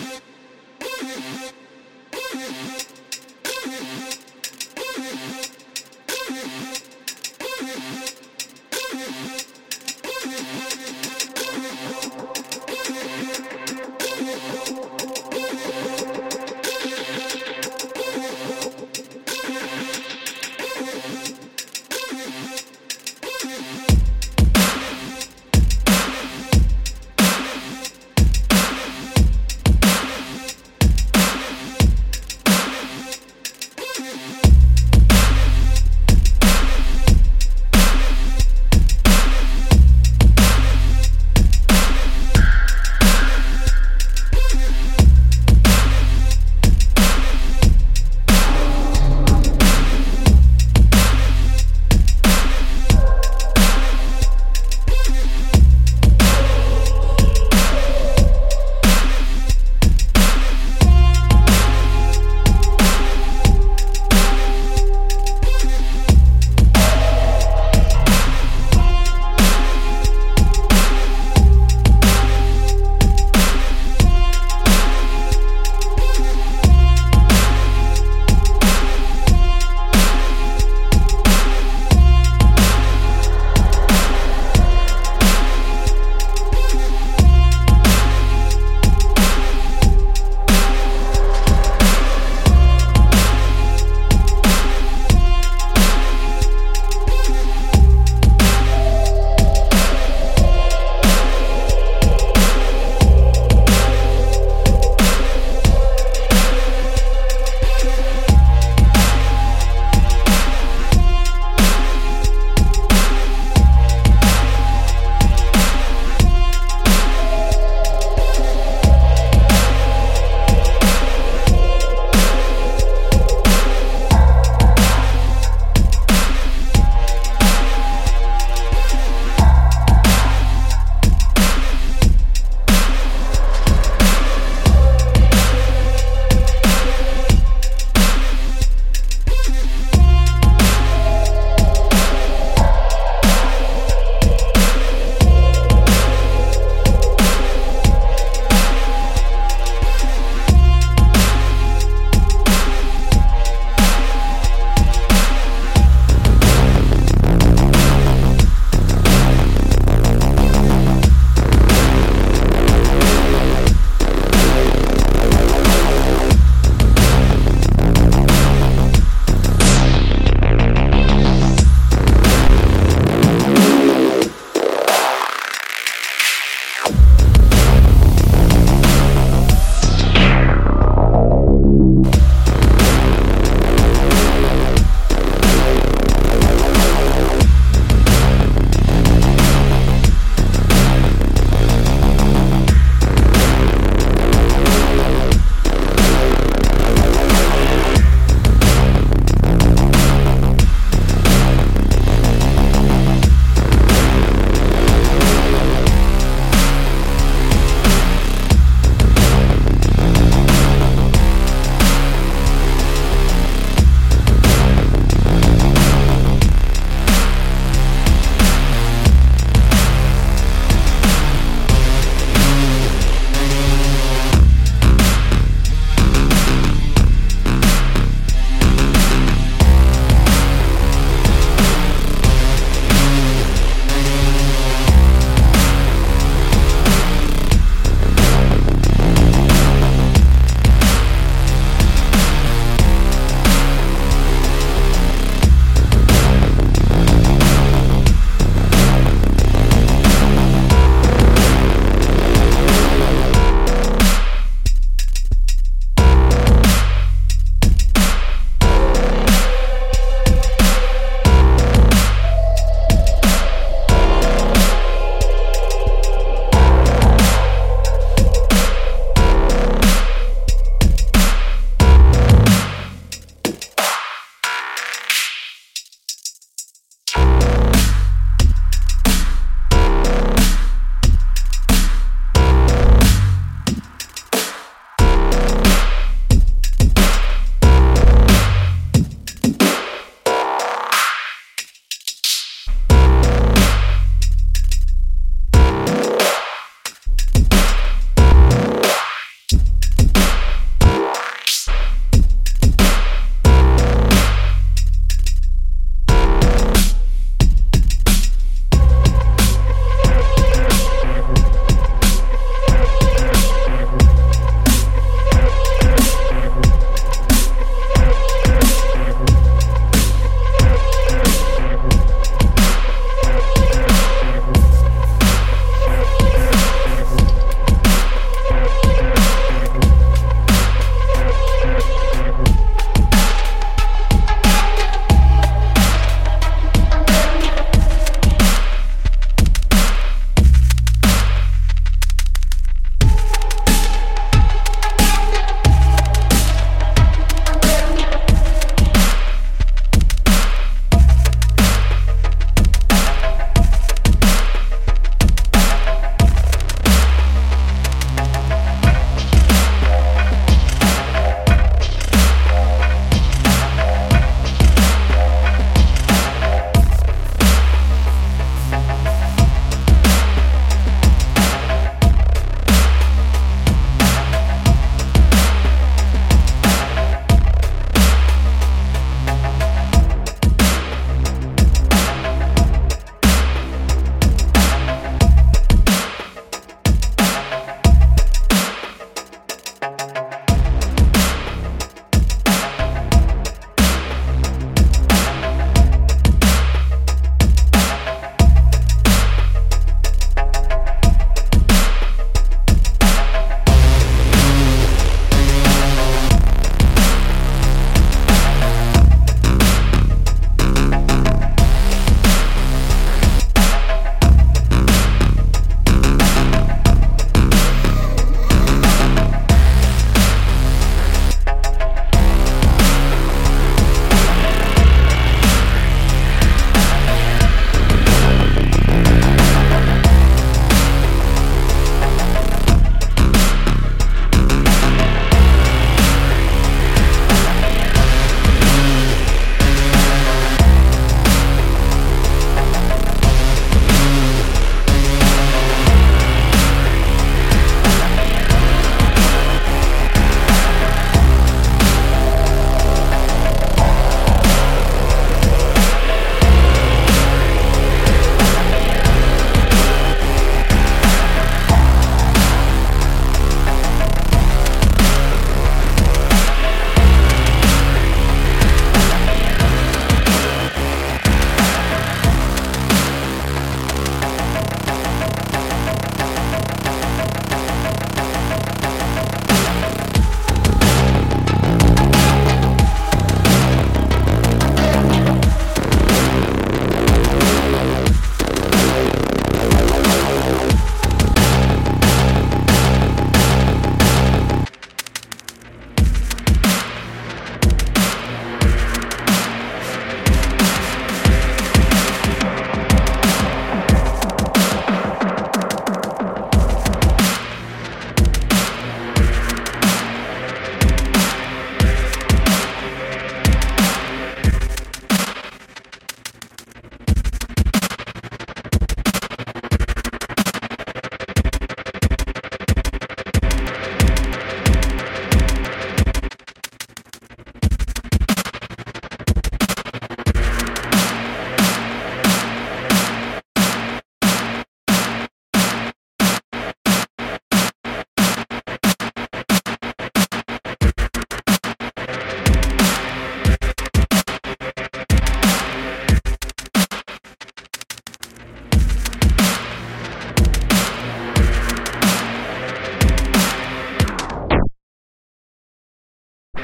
Yeah.